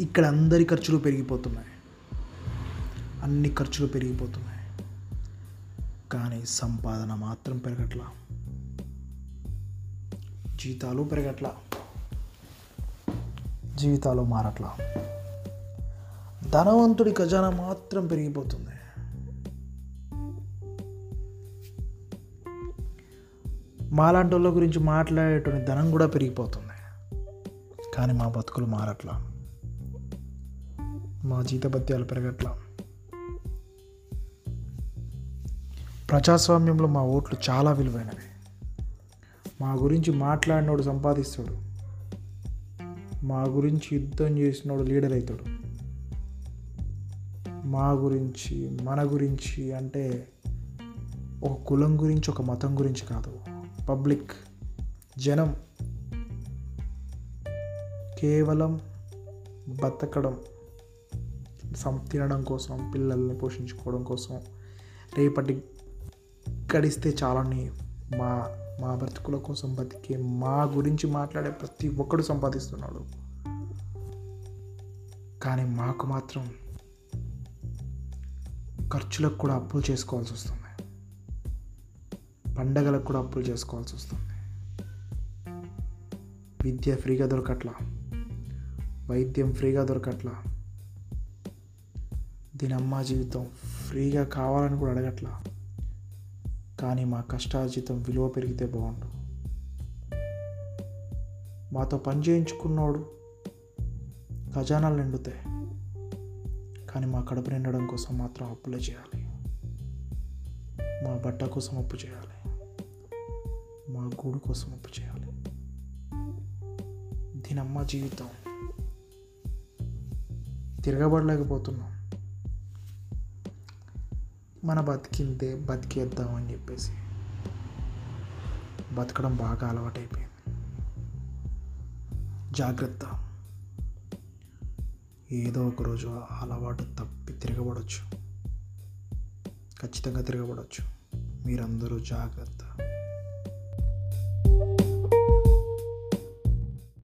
ఇక్కడ అందరి ఖర్చులు పెరిగిపోతున్నాయి. అన్ని ఖర్చులు పెరిగిపోతున్నాయి. కానీ సంపాదన మాత్రం పెరగట్లా. జీతాలు పెరగట్లా. జీవితాలు మారట్లా. ధనవంతుడి ఖజానా మాత్రం పెరిగిపోతుంది. మాలాంటి వాళ్ళ గురించి మాట్లాడేటువంటి ధనం కూడా పెరిగిపోతుంది. కానీ మా బతుకులు మారట్లా. మా జీతభత్యాలు పెరగట్ల. ప్రజాస్వామ్యంలో మా ఓట్లు చాలా విలువైనవి. మా గురించి మాట్లాడినోడు సంపాదిస్తాడు. మా గురించి యుద్ధం చేసినోడు లీడర్ అవుతాడు మా గురించి మన గురించి అంటే ఒక కులం గురించి ఒక మతం గురించి కాదు. పబ్లిక్ జనం కేవలం బతకడం. సం తినడం కోసం పిల్లల్ని పోషించుకోవడం కోసం రేపటి గడిస్తే చాలని మా మా బ్రతుకుల కోసం బతికే మా గురించి మాట్లాడే ప్రతి ఒక్కడు సంపాదిస్తున్నాడు. కానీ మాకు మాత్రం ఖర్చులకు కూడా అప్పులు చేసుకోవాల్సి వస్తుంది. పండగలకు కూడా అప్పులు చేసుకోవాల్సి వస్తుంది. విద్య ఫ్రీగా దొరకట్లా. వైద్యం ఫ్రీగా దొరకట్లా. దీని అమ్మ జీవితం ఫ్రీగా కావాలని కూడా అడగట్లా. కానీ మా కష్టార్జితం విలువ పెరిగితే బాగుండు. మాతో పని చేయించుకున్నోడు ఖజానాలు నిండుతాయి. కానీ మా కడుపు నిండడం కోసం మాత్రం అప్పులే చేయాలి. మా బట్ట కోసం అప్పు చేయాలి. మా గూడు కోసం అప్పు చేయాలి. దీనమ్మ జీవితం తిరగబడలేకపోతున్నాం. మన బతికేద్దాం బతికేద్దామని చెప్పేసి బతకడం బాగా అలవాటైపోయింది. జాగ్రత్త. ఏదో ఒక రోజు ఆ అలవాటు తప్పి తిరగబడవచ్చు ఖచ్చితంగా తిరగబడవచ్చు మీరందరూ జాగ్రత్త.